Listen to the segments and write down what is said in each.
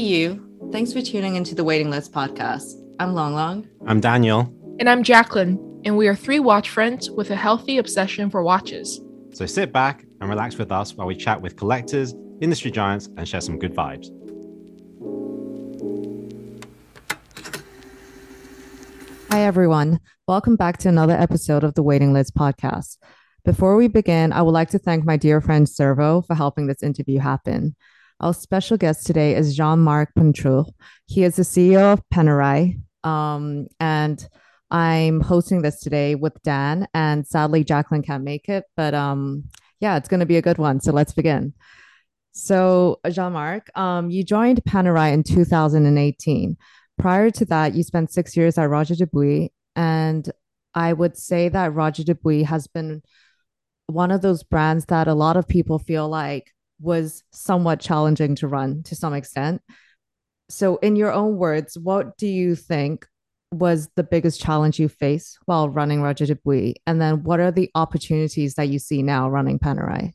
you. Thanks for tuning into the Waiting List podcast. I'm Long Long. I'm Daniel. And I'm Jacqueline. And we are three watch friends with a healthy obsession for watches. So sit back and relax with us while we chat with collectors, industry giants, and share some good vibes. Hi, everyone. Welcome back to another episode of the Waiting List podcast. Before we begin, I would like to thank my dear friend Servo for helping this interview happen. Our special guest today is Jean-Marc Pontroue. He is the CEO of Panerai, um, and I'm hosting this today with Dan. And sadly, Jacqueline can't make it, but um, yeah, it's going to be a good one. So let's begin. So, Jean-Marc, um, you joined Panerai in 2018. Prior to that, you spent six years at Roger Dubuis, and I would say that Roger Dubuis has been one of those brands that a lot of people feel like was somewhat challenging to run to some extent. So, in your own words, what do you think was the biggest challenge you face while running Roger Dubuis? And then, what are the opportunities that you see now running Panerai?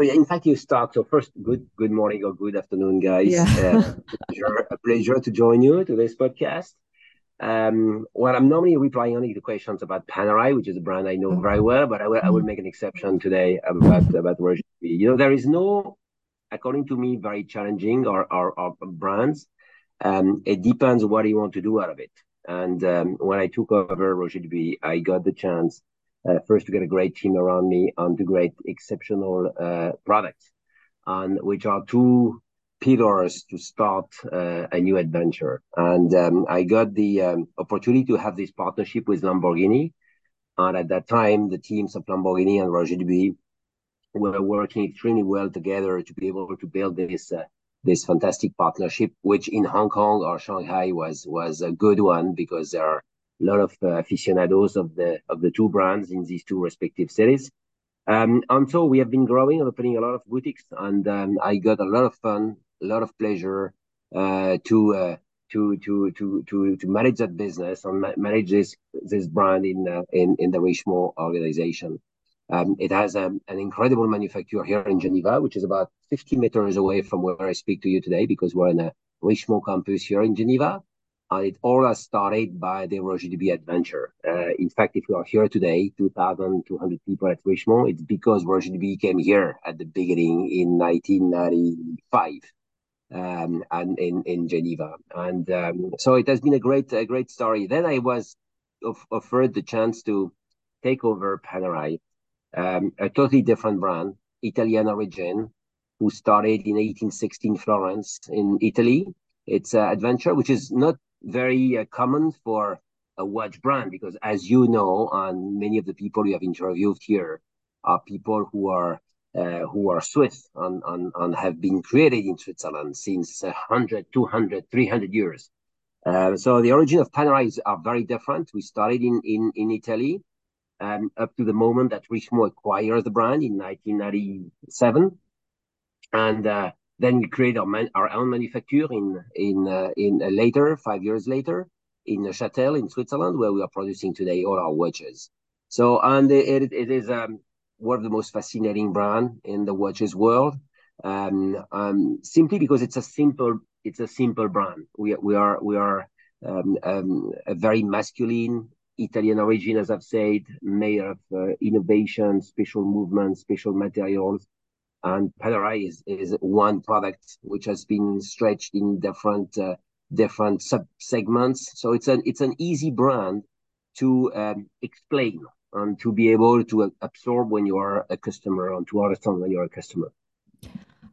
In fact, you start. So first, good good morning or good afternoon, guys. Yeah. uh, pleasure, a pleasure to join you to this podcast. Um, well, I'm normally replying only to questions about Panerai, which is a brand I know mm-hmm. very well, but I will, I will mm-hmm. make an exception today about about Roger. You know, there is no, according to me, very challenging or or, or brands. Um, it depends what you want to do out of it. And um, when I took over Roger Dubuis, I got the chance uh, first to get a great team around me and to great exceptional uh, products, and which are two pillars to start uh, a new adventure. And um, I got the um, opportunity to have this partnership with Lamborghini. And at that time, the teams of Lamborghini and Roger Dubuis were working extremely well together to be able to build this uh, this fantastic partnership, which in Hong Kong or Shanghai was was a good one because there are a lot of uh, aficionados of the of the two brands in these two respective cities. Um, and so we have been growing and opening a lot of boutiques, and um, I got a lot of fun a lot of pleasure uh, to uh, to to to to to manage that business and ma- manage this this brand in uh, in in the Richemont organization. Um, it has um, an incredible manufacturer here in Geneva, which is about 50 meters away from where I speak to you today, because we're in a Richemont campus here in Geneva. And it all has started by the Roger Dubuis adventure. Uh, in fact, if we are here today, 2,200 people at Richemont, it's because Roger Dubuis came here at the beginning in 1995 um, and in in Geneva. And um, so it has been a great a great story. Then I was of, offered the chance to take over Panerai, um, a totally different brand, Italian origin, who started in 1816 Florence in Italy. It's an adventure which is not very uh, common for a watch brand because, as you know, and many of the people you have interviewed here are people who are uh, who are Swiss and, and, and have been created in Switzerland since 100, 200, 300 years. Uh, so the origin of Panerai are very different. We started in, in, in Italy um, up to the moment that Richemont acquired the brand in 1997. And uh, then we created our, man, our own manufacture in, in, uh, in uh, later, five years later, in Châtel in Switzerland, where we are producing today all our watches. So, and it, it is um, one of the most fascinating brand in the watches world. Um, um, simply because it's a simple it's a simple brand. We we are we are um, um, a very masculine Italian origin, as I've said, made of uh, innovation, special movements, special materials. And Panerai is, is one product which has been stretched in different uh, different sub segments. So it's an it's an easy brand to um, explain and to be able to absorb when you are a customer and to understand when you're a customer.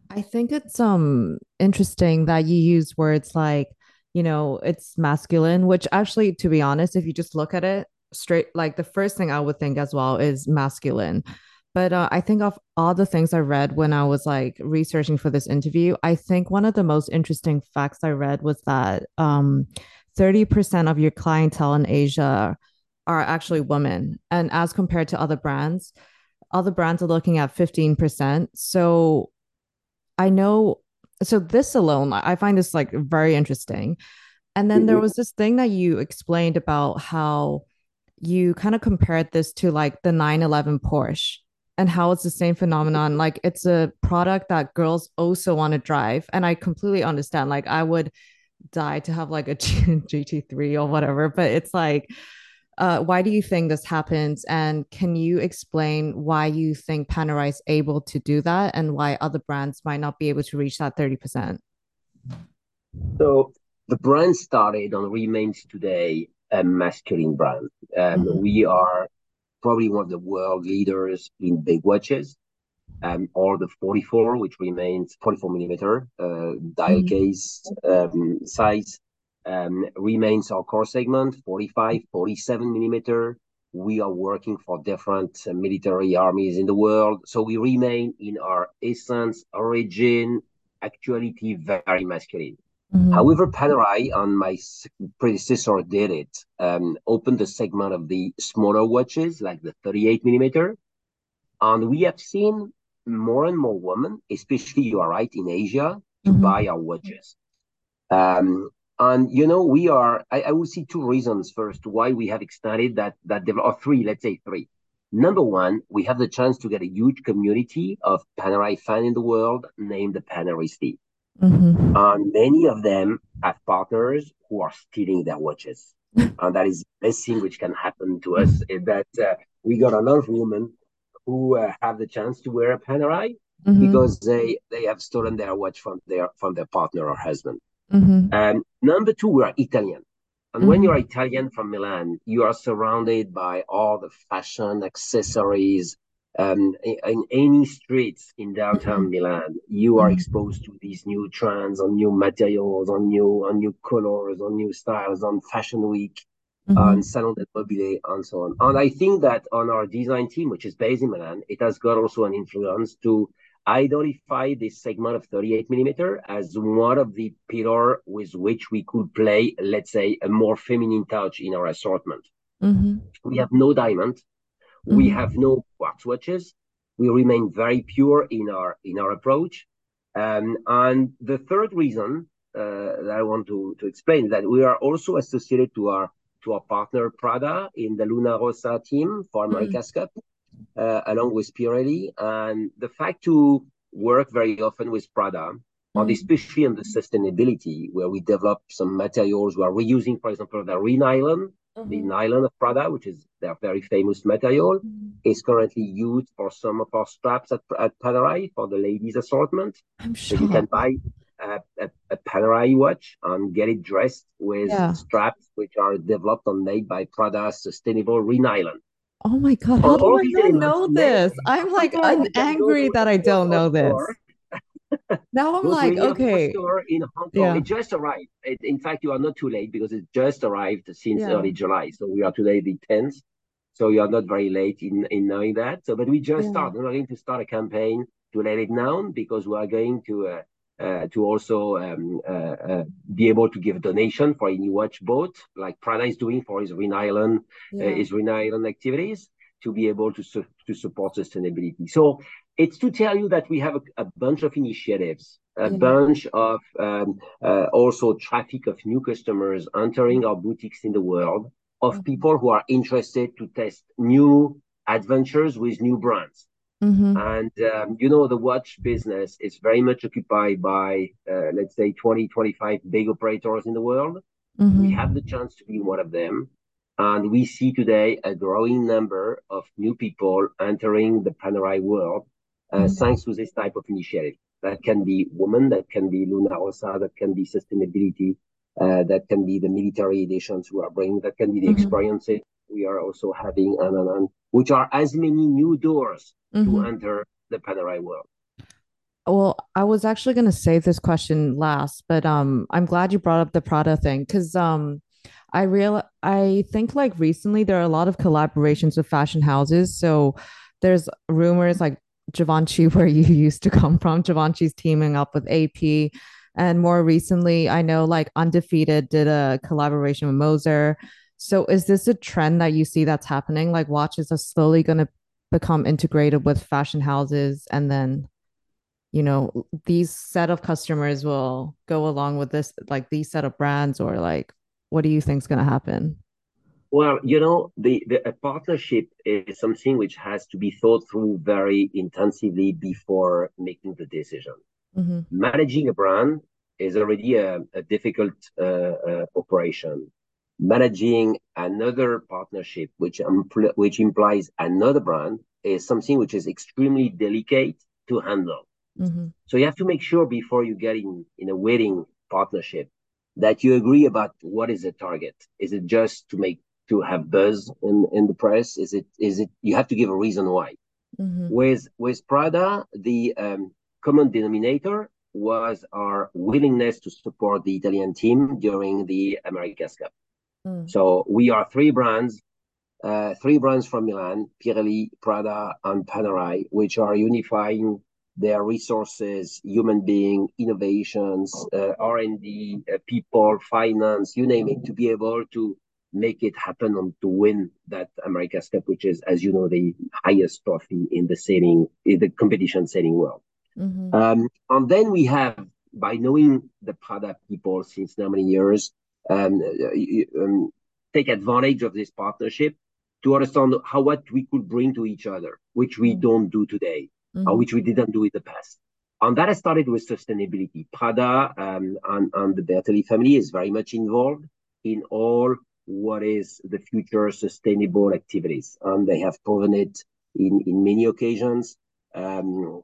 I think it's um interesting that you use words like, you know, it's masculine, which actually, to be honest, if you just look at it straight, like the first thing I would think as well is masculine. But uh, I think of all the things I read when I was like researching for this interview, I think one of the most interesting facts I read was that um, 30% of your clientele in Asia are actually women. And as compared to other brands, other brands are looking at 15%. So I know, so this alone, I find this like very interesting. And then there mm-hmm. was this thing that you explained about how you kind of compared this to like the 911 Porsche and how it's the same phenomenon. Like it's a product that girls also want to drive. And I completely understand. Like I would die to have like a GT3 or whatever, but it's like, uh, why do you think this happens? And can you explain why you think Panerai is able to do that and why other brands might not be able to reach that 30%? So the brand started and remains today a masculine brand. Um, mm-hmm. We are probably one of the world leaders in big watches, um, or the 44, which remains 44 millimeter uh, dial mm-hmm. case um, size, um, remains our core segment. 45, 47 millimeter. We are working for different uh, military armies in the world, so we remain in our essence, origin, actuality, very masculine. Mm-hmm. However, Panerai and my predecessor did it, um, opened the segment of the smaller watches, like the 38 millimeter. And we have seen more and more women, especially you are right in Asia, to mm-hmm. buy our watches. Um, and you know, we are. I, I, will see two reasons first why we have extended that that or three. Let's say three. Number one, we have the chance to get a huge community of Panerai fans in the world named the Paneristi. Mm-hmm. And many of them have partners who are stealing their watches. and that is the best thing which can happen to us is that uh, we got a lot of women who uh, have the chance to wear a Panerai mm-hmm. because they they have stolen their watch from their from their partner or husband. Mm-hmm. And number two, we are Italian. And mm-hmm. when you're Italian from Milan, you are surrounded by all the fashion accessories, um, in any streets in downtown mm-hmm. Milan, you are mm-hmm. exposed to these new trends on new materials, on new on new colors, on new styles, on Fashion Week, mm-hmm. on Salon del Mobile, and so on. And I think that on our design team, which is based in Milan, it has got also an influence to identify this segment of 38 millimeter as one of the pillar with which we could play, let's say, a more feminine touch in our assortment. Mm-hmm. We have no diamond Mm-hmm. We have no quartz watches. We remain very pure in our in our approach. Um, and the third reason uh, that I want to, to explain that we are also associated to our to our partner Prada in the Luna Rossa team for mm-hmm. Mm. Cup, along with Pirelli. And the fact to work very often with Prada, mm-hmm. and especially on the sustainability, where we develop some materials where we are reusing, for example, the re-nylon, Mm-hmm. The nylon of Prada, which is their very famous material, mm-hmm. is currently used for some of our straps at, at Panerai for the ladies' assortment. I'm sure. So you can buy a, a, a Panerai watch and get it dressed with yeah. straps which are developed and made by Prada sustainable renylon. Oh my god! How do I not know this? I'm like, I'm angry that I don't know this now I'm like, okay. in Hong Kong. Yeah. It just arrived. It, in fact, you are not too late because it just arrived since yeah. early July. So we are today the 10th. So you are not very late in, in knowing that. So, but we just yeah. started. We're going to start a campaign to let it known because we are going to uh, uh, to also um, uh, uh, be able to give donation for any watch boat, like Prada is doing for his Green Island, uh, yeah. his Green Island activities, to be able to su- to support sustainability. So it's to tell you that we have a, a bunch of initiatives, a mm-hmm. bunch of um, uh, also traffic of new customers entering our boutiques in the world, of mm-hmm. people who are interested to test new adventures with new brands. Mm-hmm. And, um, you know, the watch business is very much occupied by, uh, let's say, 20, 25 big operators in the world. We mm-hmm. have the chance to be one of them. And we see today a growing number of new people entering the Panerai world uh, mm-hmm. thanks to this type of initiative. That can be women, that can be Luna Rossa, that can be sustainability, uh, that can be the military editions we are bringing, that can be the mm-hmm. experiences we are also having, and, and, and, which are as many new doors mm-hmm. to enter the Panerai world. Well, I was actually going to save this question last, but um, I'm glad you brought up the Prada thing because um, I real I think like recently there are a lot of collaborations with fashion houses. So there's rumors like Givenchy, where you used to come from. Givenchy's teaming up with AP. And more recently, I know like Undefeated did a collaboration with Moser. So is this a trend that you see that's happening? Like watches are slowly going to become integrated with fashion houses and then you know these set of customers will go along with this like these set of brands or like what do you think is going to happen Well, you know, the, the a partnership is something which has to be thought through very intensively before making the decision. Mm-hmm. Managing a brand is already a, a difficult uh, uh, operation. Managing another partnership, which impl- which implies another brand, is something which is extremely delicate to handle. Mm-hmm. So you have to make sure before you get in in a wedding partnership that you agree about what is the target. Is it just to make to have buzz in in the press? Is it is it you have to give a reason why? Mm-hmm. With with Prada, the um, common denominator was our willingness to support the Italian team during the America's Cup. Mm. So we are three brands, uh, three brands from Milan, Pirelli, Prada, and Panerai, which are unifying their resources, human being, innovations, uh, R&D, uh, people, finance, you name it, to be able to make it happen and to win that America's Cup, which is, as you know, the highest trophy in the sailing, in the competition sailing world. Mm-hmm. Um, and then we have, by knowing the Prada people since now many years, um, um, take advantage of this partnership to understand how what we could bring to each other, which we mm-hmm. don't do today mm-hmm. or which we didn't do in the past. And that has started with sustainability. Prada um, and, and the Bertelli family is very much involved in all what is the future sustainable activities. And they have proven it in, in many occasions um,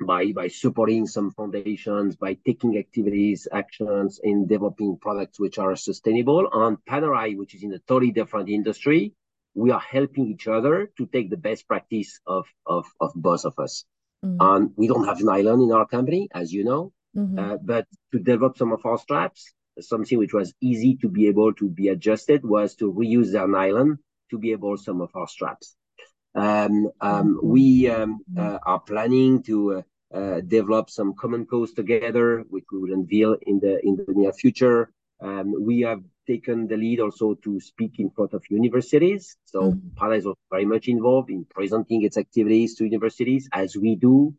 by, by supporting some foundations, by taking activities, actions in developing products which are sustainable. And Panerai, which is in a totally different industry, we are helping each other to take the best practice of of, of both of us. Mm-hmm. And we don't have nylon in our company, as you know, mm-hmm. uh, but to develop some of our straps, something which was easy to be able to be adjusted was to reuse their nylon to be able some of our straps. Um, um, mm-hmm. we um, uh, are planning to uh, uh, develop some common codes together, which we will unveil in the in the near future. Um, we have taken the lead also to speak in front of universities. So mm-hmm. Prada is also very much involved in presenting its activities to universities, as we do.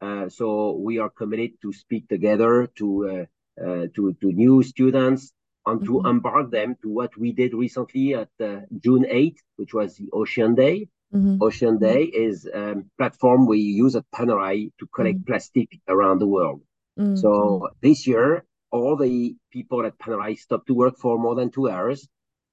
Uh, so we are committed to speak together to uh, uh, to to new students and mm-hmm. to embark them to what we did recently at uh, June 8th, which was the Ocean Day. Mm-hmm. Ocean mm-hmm. Day is a um, platform we use at Panerai to collect mm-hmm. plastic around the world. Mm-hmm. So this year all the people at Panerai stopped to work for more than two hours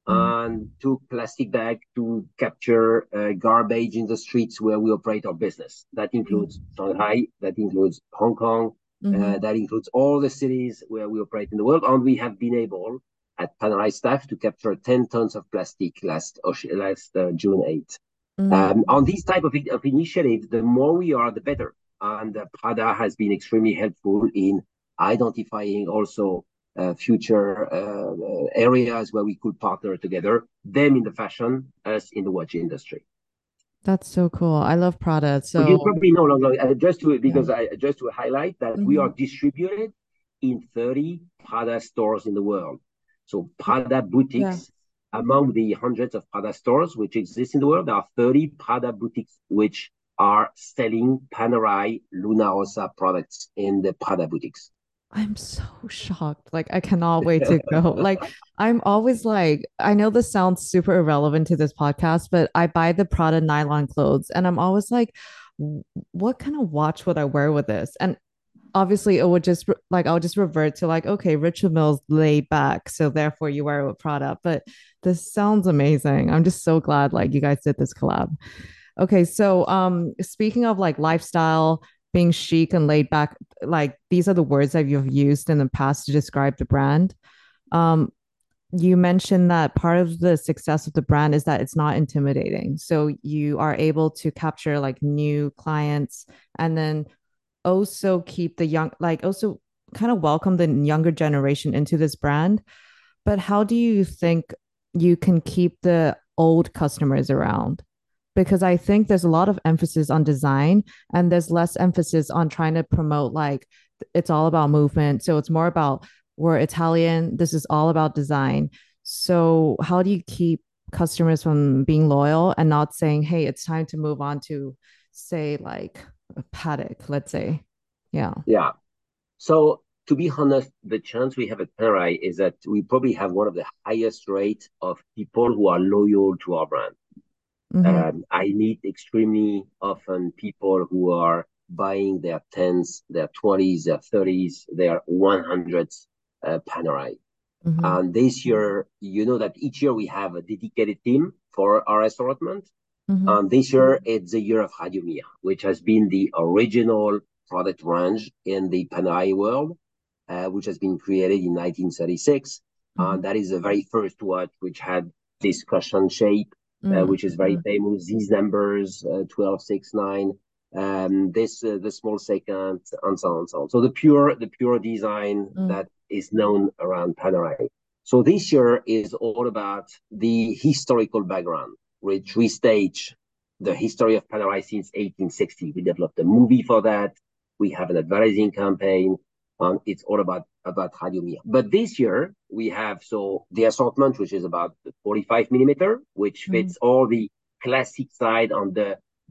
mm. and took plastic bag to capture uh, garbage in the streets where we operate our business. That includes mm. Shanghai, that includes Hong Kong, uh, mm-hmm. that includes all the cities where we operate in the world. And we have been able at Panerai staff to capture 10 tons of plastic last, last uh, June 8th. Mm-hmm. Um, on these type of, of initiatives, the more we are, the better. And uh, Prada has been extremely helpful in identifying also uh, future uh, areas where we could partner together, them in the fashion, us in the watch industry. That's so cool. I love Prada. So you probably know, no, no, uh, just to because yeah. I just to highlight that mm-hmm. we are distributed in 30 Prada stores in the world. So Prada boutiques. Among the hundreds of Prada stores which exist in the world, there are 30 Prada boutiques which are selling Panerai Luna Rossa products in the Prada boutiques. I'm so shocked. Like, I cannot wait to go. like, I'm always like, I know this sounds super irrelevant to this podcast, but I buy the Prada nylon clothes and I'm always like, what kind of watch would I wear with this? And obviously, it would just like, I'll just revert to like, okay, Richard Mille's laid back. So therefore, you wear with Prada. But this sounds amazing. I'm just so glad like you guys did this collab. Okay, so um speaking of like lifestyle being chic and laid back like these are the words that you've used in the past to describe the brand um, you mentioned that part of the success of the brand is that it's not intimidating so you are able to capture like new clients and then also keep the young like also kind of welcome the younger generation into this brand but how do you think you can keep the old customers around because I think there's a lot of emphasis on design and there's less emphasis on trying to promote like it's all about movement. So it's more about we're Italian, this is all about design. So how do you keep customers from being loyal and not saying, hey, it's time to move on to say like a Patek, let's say. Yeah. Yeah. So to be honest, the chance we have at Panerai is that we probably have one of the highest rates of people who are loyal to our brand. Mm-hmm. Um, I meet extremely often people who are buying their 10s, their 20s, their 30s, their 100s uh, Panerai. Mm-hmm. And this year, you know that each year we have a dedicated team for our assortment. Mm-hmm. And this year, it's the year of Radiomir, which has been the original product range in the Panerai world, uh, which has been created in 1936. Mm-hmm. And that is the very first watch which had this cushion shape, uh, mm-hmm. which is very mm-hmm. famous. These numbers, uh, 12, 6, 9, um, this uh, the small second, and so on and so on. So the pure the pure design mm. that is known around Panerai. So this year is all about the historical background, which we stage the history of Panerai since 1860. We developed a movie for that. We have an advertising campaign. Um, it's all about about Radiomir. But this year we have so the assortment, which is about 45 millimeter, which mm. fits mm. all the classic side on the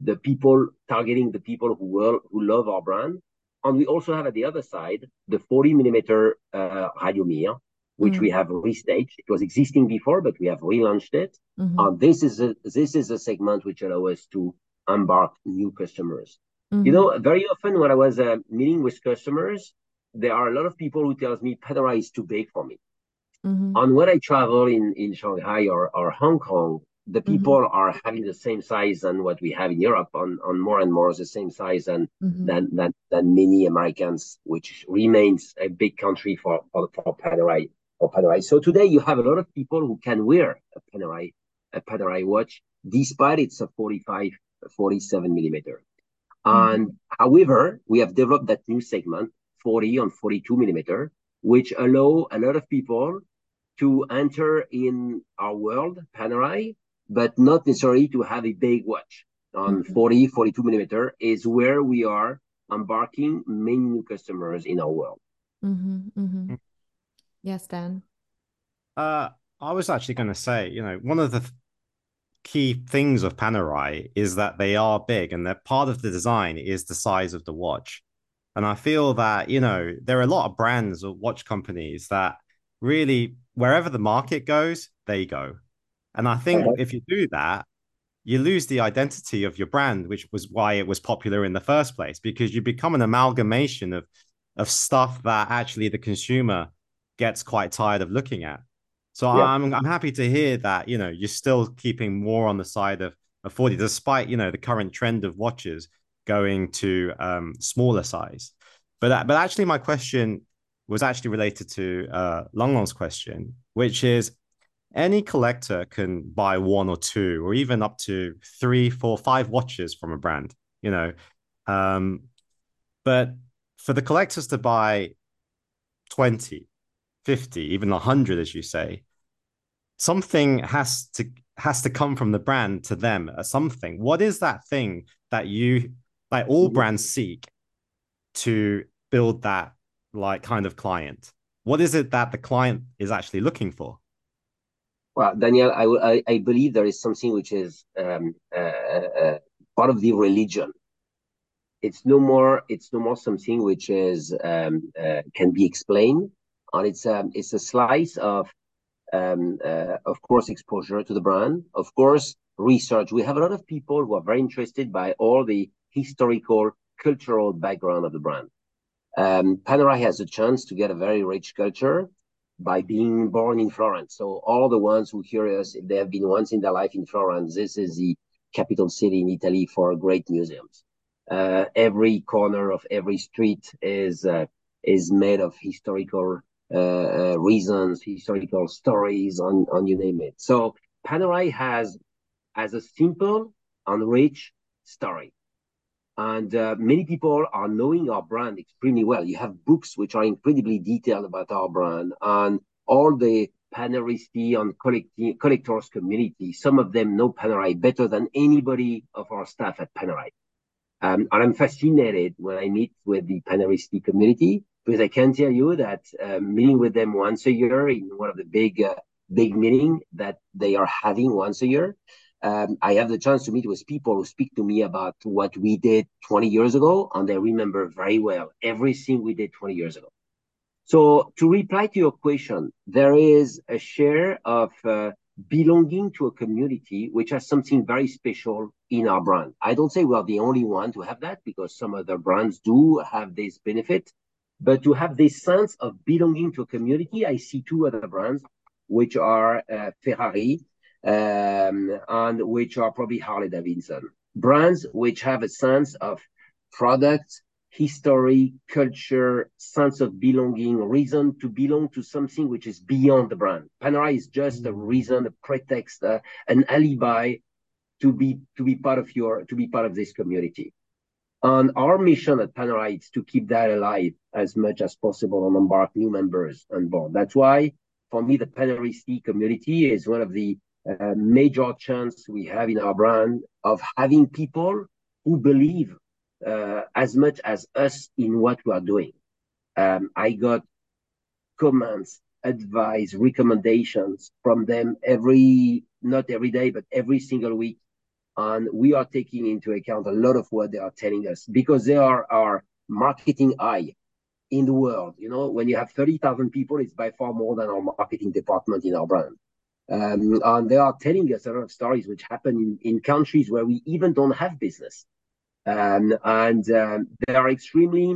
the people targeting the people who will who love our brand. And we also have at the other side the 40 millimeter uh, Radio Mia, which mm-hmm. we have restaged. It was existing before, but we have relaunched it. Mm-hmm. And this is a this is a segment which allows us to embark new customers. Mm-hmm. You know, very often when I was uh, meeting with customers, there are a lot of people who tells me Panerai is too big for me. Mm-hmm. And when I travel in in Shanghai or or Hong Kong, the mm-hmm. people mm-hmm. are having the same size than what we have in Europe on, on more and more the same size than, mm-hmm. than, than, than many Americans, which remains a big country for, for, for Panerai, for Panerai. So today you have a lot of people who can wear a Panerai, a Panerai watch, despite it's a 45, 47 millimeter. Mm-hmm. And however, we have developed that new segment, 40 on 42 millimeter, which allow a lot of people to enter in our world, Panerai, but not necessarily to have a big watch on mm-hmm. 40, 42 millimeter is where we are embarking many new customers in our world. Mm-hmm, mm-hmm. Yes, Dan. Uh, I was actually going to say, you know, one of the key things of Panerai is that they are big and that part of the design is the size of the watch. And I feel that, you know, there are a lot of brands or watch companies that really, wherever the market goes, they go. And I think okay. if you do that, you lose the identity of your brand, which was why it was popular in the first place, because you become an amalgamation of of stuff that actually the consumer gets quite tired of looking at. So yeah. I'm I'm happy to hear that you know you're still keeping more on the side of, of 40, despite you know the current trend of watches going to um, smaller size. But but actually, my question was actually related to uh, Long Long's question, which is any collector can buy one or two or even up to three four five watches from a brand you know um, but for the collectors to buy 20 50 even 100 as you say something has to has to come from the brand to them uh, something what is that thing that you like all mm-hmm. brands seek to build that like kind of client what is it that the client is actually looking for well, Daniel, I, I, I believe there is something which is um, uh, uh, part of the religion. It's no more. It's no more something which is um, uh, can be explained, and it's um, it's a slice of, um, uh, of course, exposure to the brand. Of course, research. We have a lot of people who are very interested by all the historical, cultural background of the brand. Um, Panerai has a chance to get a very rich culture by being born in Florence. So all the ones who hear us, if they have been once in their life in Florence, this is the capital city in Italy for great museums. Uh, every corner of every street is uh, is made of historical reasons, historical stories, on on you name it. So Panerai has has a simple and rich story. And uh, many people are knowing our brand extremely well. You have books which are incredibly detailed about our brand and all the Paneristi and collectors community. Some of them know Panerai better than anybody of our staff at Panerai. Um, and I'm fascinated when I meet with the Paneristi community because I can tell you that uh, meeting with them once a year in one of the big, uh, big meeting that they are having once a year, um, I have the chance to meet with people who speak to me about what we did 20 years ago, and they remember very well everything we did 20 years ago. So to reply to your question, there is a share of uh, belonging to a community which has something very special in our brand. I don't say we are the only one to have that because some other brands do have this benefit, but to have this sense of belonging to a community, I see two other brands, which are uh, Ferrari um, and which are probably Harley Davidson. Brands which have a sense of product, history, culture, sense of belonging, reason to belong to something which is beyond the brand. Panerai is just a reason, a pretext, uh, an alibi to be to be part of your to be part of this community. And our mission at Panerai is to keep that alive as much as possible and embark new members on board. That's why, for me, the Panerai community is one of the uh, major chance we have in our brand of having people who believe uh, as much as us in what we are doing. Um, I got comments, advice, recommendations from them every, not every day, but every single week. And we are taking into account a lot of what they are telling us because they are our marketing eye in the world. You know, when you have 30,000 people, it's by far more than our marketing department in our brand. Um, and they are telling us a lot of stories which happen in, in countries where we even don't have business. Um, and um, they are extremely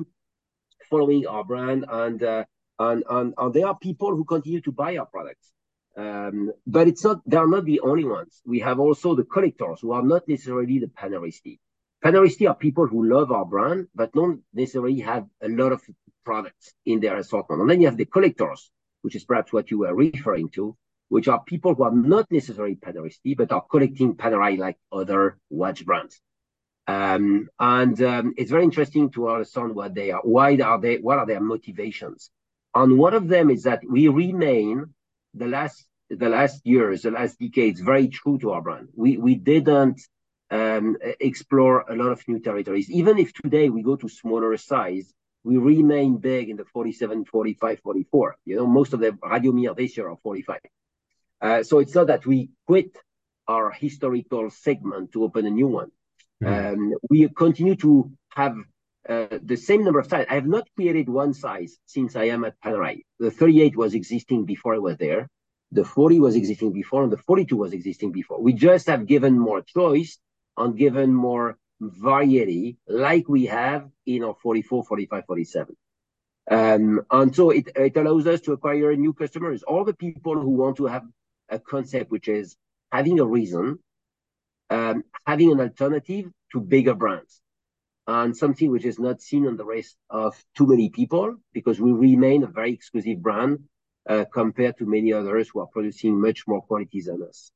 following our brand, and, uh, and, and, and there are people who continue to buy our products. Um, but it's not they are not the only ones. We have also the collectors who are not necessarily the Paneristi. Paneristi are people who love our brand, but don't necessarily have a lot of products in their assortment. And then you have the collectors, which is perhaps what you were referring to, which are people who are not necessarily Paneristi, but are collecting Panerai like other watch brands. Um, and um, it's very interesting to understand what they are. Why are they? What are their motivations? And one of them is that we remain the last the last years, the last decades, very true to our brand. We we didn't um, explore a lot of new territories. Even if today we go to smaller size, we remain big in the 47, 45, 44. You know, most of the Radiomir this year are 45. Uh, so it's not that we quit our historical segment to open a new one. Mm. Um, we continue to have uh, the same number of sizes. I have not created one size since I am at Panerai. The 38 was existing before I was there. The 40 was existing before, and the 42 was existing before. We just have given more choice and given more variety, like we have in our 44, 45, 47. Um, and so it, it allows us to acquire new customers. All the people who want to have a concept which is having a reason um, having an alternative to bigger brands and something which is not seen on the rest of too many people because we remain a very exclusive brand uh, compared to many others who are producing much more qualities than us.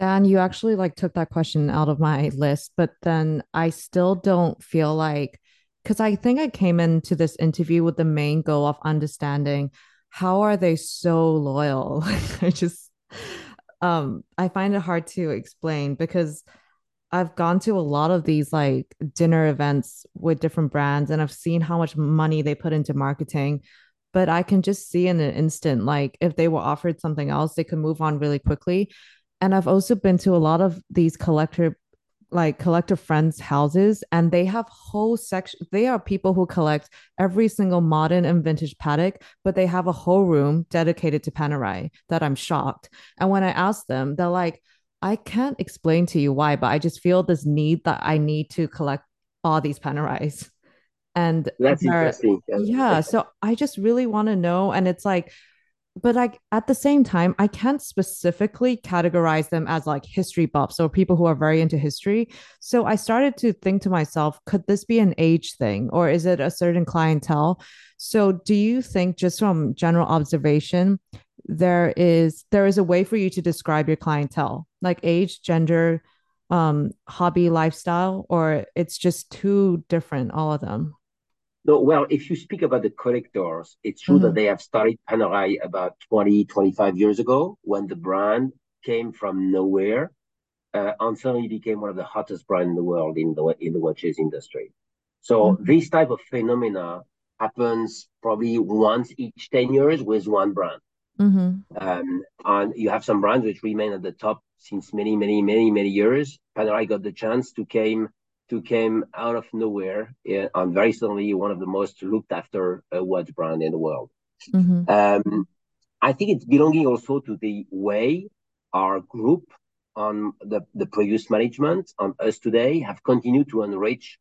Dan, you actually like took that question out of my list, but then I still don't feel like because I think I came into this interview with the main goal of understanding how are they so loyal? I just um I find it hard to explain because I've gone to a lot of these like dinner events with different brands and I've seen how much money they put into marketing. But I can just see in an instant, like if they were offered something else, they could move on really quickly. And I've also been to a lot of these collector like collector friends' houses, and they have whole section. They are people who collect every single modern and vintage Patek, but they have a whole room dedicated to Panerai. That I'm shocked. And when I ask them, they're like, "I can't explain to you why, but I just feel this need that I need to collect all these Panerais." And that's interesting. Yeah, so I just really want to know, and it's like but like at the same time, I can't specifically categorize them as like history buffs or people who are very into history. So I started to think to myself, could this be an age thing or is it a certain clientele? So do you think just from general observation, there is there is a way for you to describe your clientele, like age, gender, um, hobby, lifestyle, or it's just too different, all of them? No, well, if you speak about the collectors, it's true mm-hmm. that they have started Panerai about 20, 25 years ago when the brand came from nowhere uh, and suddenly became one of the hottest brands in the world in the in the watches industry. So mm-hmm. this type of phenomena happens probably once each 10 years with one brand. Mm-hmm. Um, and you have some brands which remain at the top since many, many, many, many years. Panerai got the chance to came to came out of nowhere uh, and very suddenly one of the most looked after uh, watch brand in the world. Mm-hmm. Um, I think it's belonging also to the way our group on the, the previous management on us today have continued to enrich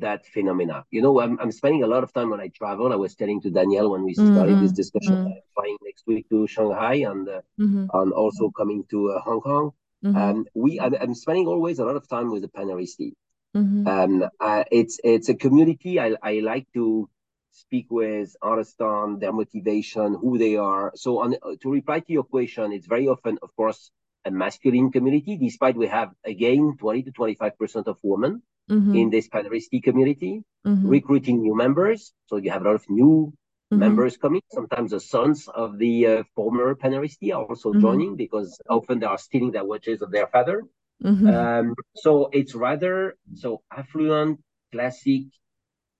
that phenomena. You know, I'm, I'm spending a lot of time when I travel. I was telling to Daniel when we started mm-hmm. this discussion, mm-hmm. I'm flying next week to Shanghai and, uh, mm-hmm. and also coming to uh, Hong Kong. Mm-hmm. Um, we, I'm, I'm, spending always a lot of time with the Paneristi. Mm-hmm. Um, uh, it's it's a community I, I like to speak with, understand their motivation, who they are. So on, to reply to your question, it's very often, of course, a masculine community, despite we have again 20 to 25% of women mm-hmm. in this Paneristi community, mm-hmm. recruiting new members. So you have a lot of new mm-hmm. members coming. Sometimes the sons of the uh, former Paneristi are also mm-hmm. joining because often they are stealing the watches of their father. Mm-hmm. Um, so it's rather so affluent, classic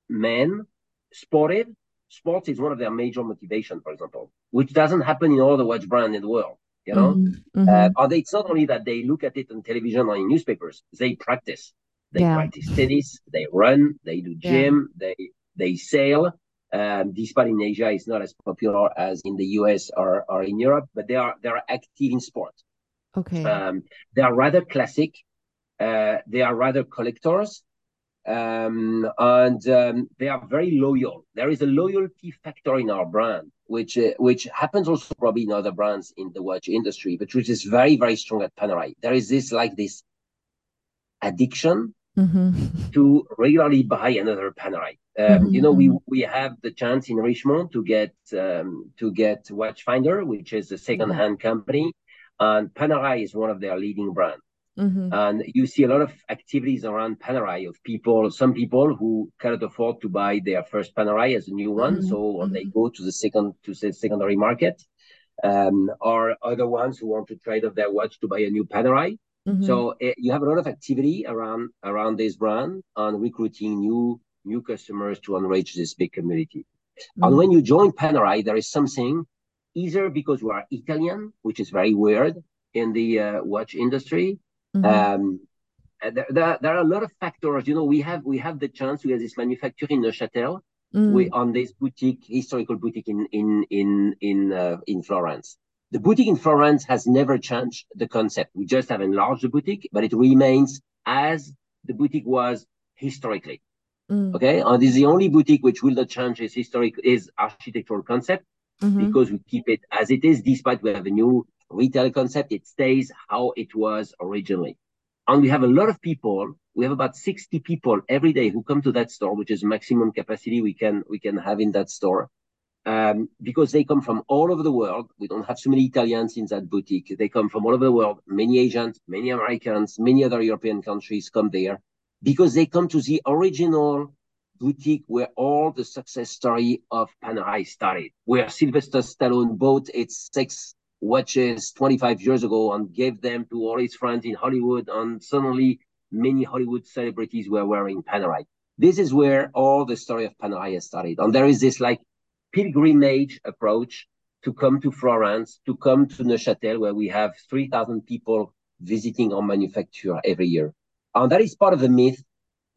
men, sported. Sports is one of their major motivation, for example, which doesn't happen in all the watch brand in the world. You know, mm-hmm. uh, they, it's not only that they look at it on television or in newspapers; they practice. They yeah. practice tennis, they run, they do gym, yeah. they they sail. Um, despite in Asia, it's not as popular as in the US or, or in Europe, but they are they are active in sport. Okay. Um, they are rather classic. Uh, they are rather collectors, um, and um, they are very loyal. There is a loyalty factor in our brand, which uh, which happens also probably in other brands in the watch industry, but which is very very strong at Panerai. There is this like this addiction mm-hmm. to regularly buy another Panerai. Um, mm-hmm. You know, we we have the chance in Richemont to get um, to get Watchfinder, which is a second-hand mm-hmm. company, and Panerai is one of their leading brands. Mm-hmm. And you see a lot of activities around Panerai of people, some people who cannot afford to buy their first Panerai as a new one, mm-hmm. so they mm-hmm. go to the second to the secondary market, um, or other ones who want to trade off their watch to buy a new Panerai. Mm-hmm. So it, eh, you have a lot of activity around around this brand and recruiting new new customers to enrich this big community. Mm-hmm. And when you join Panerai, there is something either because you are Italian, which is very weird in the uh, watch industry. Mm-hmm. Um, there, there, there, are a lot of factors. You know, we have we have the chance. We have this manufacturer in Neuchâtel. Mm. We on this boutique, historical boutique in in in in uh, in Florence. The boutique in Florence has never changed the concept. We just have enlarged the boutique, but it remains as the boutique was historically. Mm. Okay, and this is the only boutique which will not change its historic is architectural concept mm-hmm. because we keep it as it is, despite we have a new retail concept. It stays how it was originally, and we have a lot of people. We have about 60 people every day who come to that store, which is maximum capacity we can we can have in that store um, because they come from all over the world. We don't have so many Italians in that boutique. They come from all over the world. Many Asians, many Americans, many other European countries come there because they come to the original boutique where all the success story of Panerai started, where Sylvester Stallone bought its six watches 25 years ago and gave them to all his friends in Hollywood. And suddenly many Hollywood celebrities were wearing Panerai. This is where all the story of Panerai started. And there is this like pilgrimage approach to come to Florence, to come to Neuchâtel, where we have 3,000 people visiting our manufacturer every year. And that is part of the myth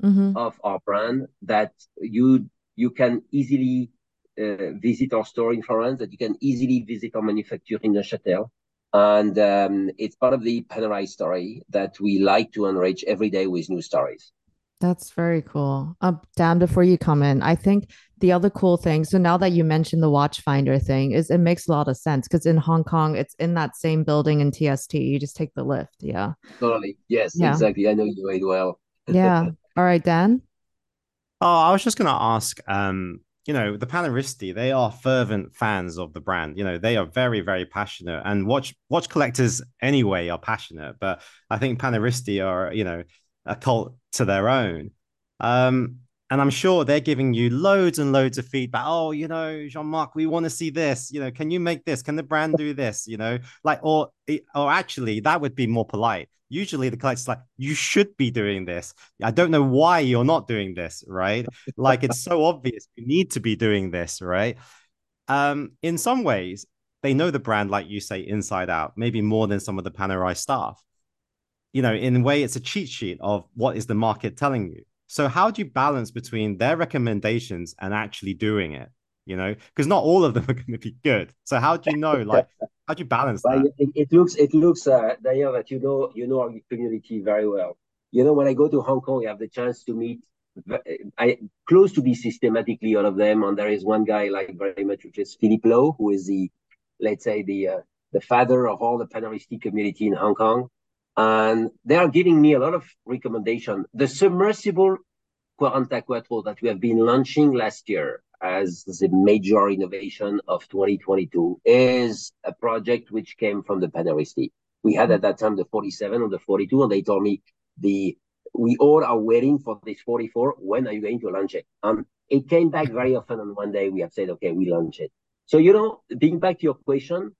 mm-hmm. of our brand that you you can easily uh, visit our store in Florence, that you can easily visit our manufacturer in Neuchâtel. And um, it's part of the Panerai story that we like to enrich every day with new stories. That's very cool. Uh, Dan, before you come in, I think the other cool thing, so now that you mentioned the watch finder thing, is it makes a lot of sense because in Hong Kong, it's in that same building in TST. You just take the lift. Yeah. Totally. Yes, yeah. exactly. I know you very well. yeah. All right, Dan. Oh, I was just going to ask, um, you know, the Paneristi, they are fervent fans of the brand. You know, they are very, very passionate. And watch watch collectors anyway are passionate, but I think Paneristi are, you know, a cult to their own. Um, and I'm sure they're giving you loads and loads of feedback. Oh, you know, Jean-Marc, we want to see this. You know, can you make this? Can the brand do this? You know, like, or, or actually, that would be more polite. Usually, the collector's like, you should be doing this. I don't know why you're not doing this, right? like, it's so obvious you need to be doing this, right? Um, in some ways, they know the brand, like you say, inside out, maybe more than some of the Panerai staff. You know, in a way, it's a cheat sheet of what is the market telling you. So how do you balance between their recommendations and actually doing it? You know, because not all of them are going to be good. So how do you know, like, how do you balance that? It, it, looks, it looks, uh, Daniel, that you know, you know our community very well. You know, when I go to Hong Kong, I have the chance to meet I close to be systematically all of them. And there is one guy like very much, which is Philip Lowe, who is the, let's say the uh, the father of all the Paneristi community in Hong Kong. And they are giving me a lot of recommendation. The submersible 44 that we have been launching last year as the major innovation of 2022 is a project which came from the Paneristi. We had at that time the 47 and the 42, and they told me the we all are waiting for this 44. When are you going to launch it? And it came back very often, and one day we have said, okay, we launch it. So you know, being back to your question,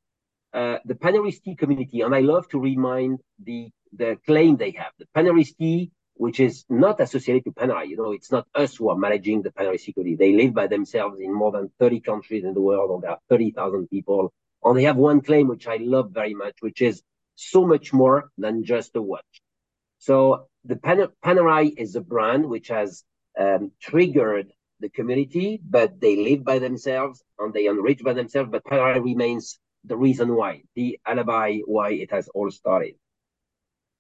uh, the Paneristi community, and I love to remind the the claim they have. The Paneristi, which is not associated to Panerai, you know, it's not us who are managing the Paneristi community. They live by themselves in more than 30 countries in the world, and there are 30,000 people. And they have one claim which I love very much, which is so much more than just a watch. So the Pan- Panerai is a brand which has um, triggered the community, but they live by themselves and they enrich by themselves. But Panerai remains the reason why, the alibi why it has all started.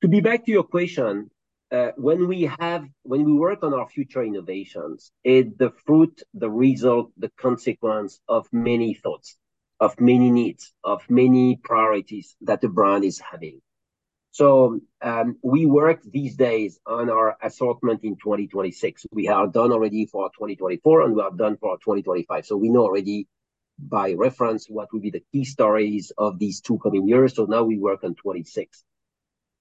To be back to your question, uh, when we have when we work on our future innovations, it's the fruit, the result, the consequence of many thoughts, of many needs, of many priorities that the brand is having. So um, we work these days on our assortment in 2026. We are done already for 2024 and we are done for 2025. So we know already by reference what will be the key stories of these two coming years. So now we work on 26.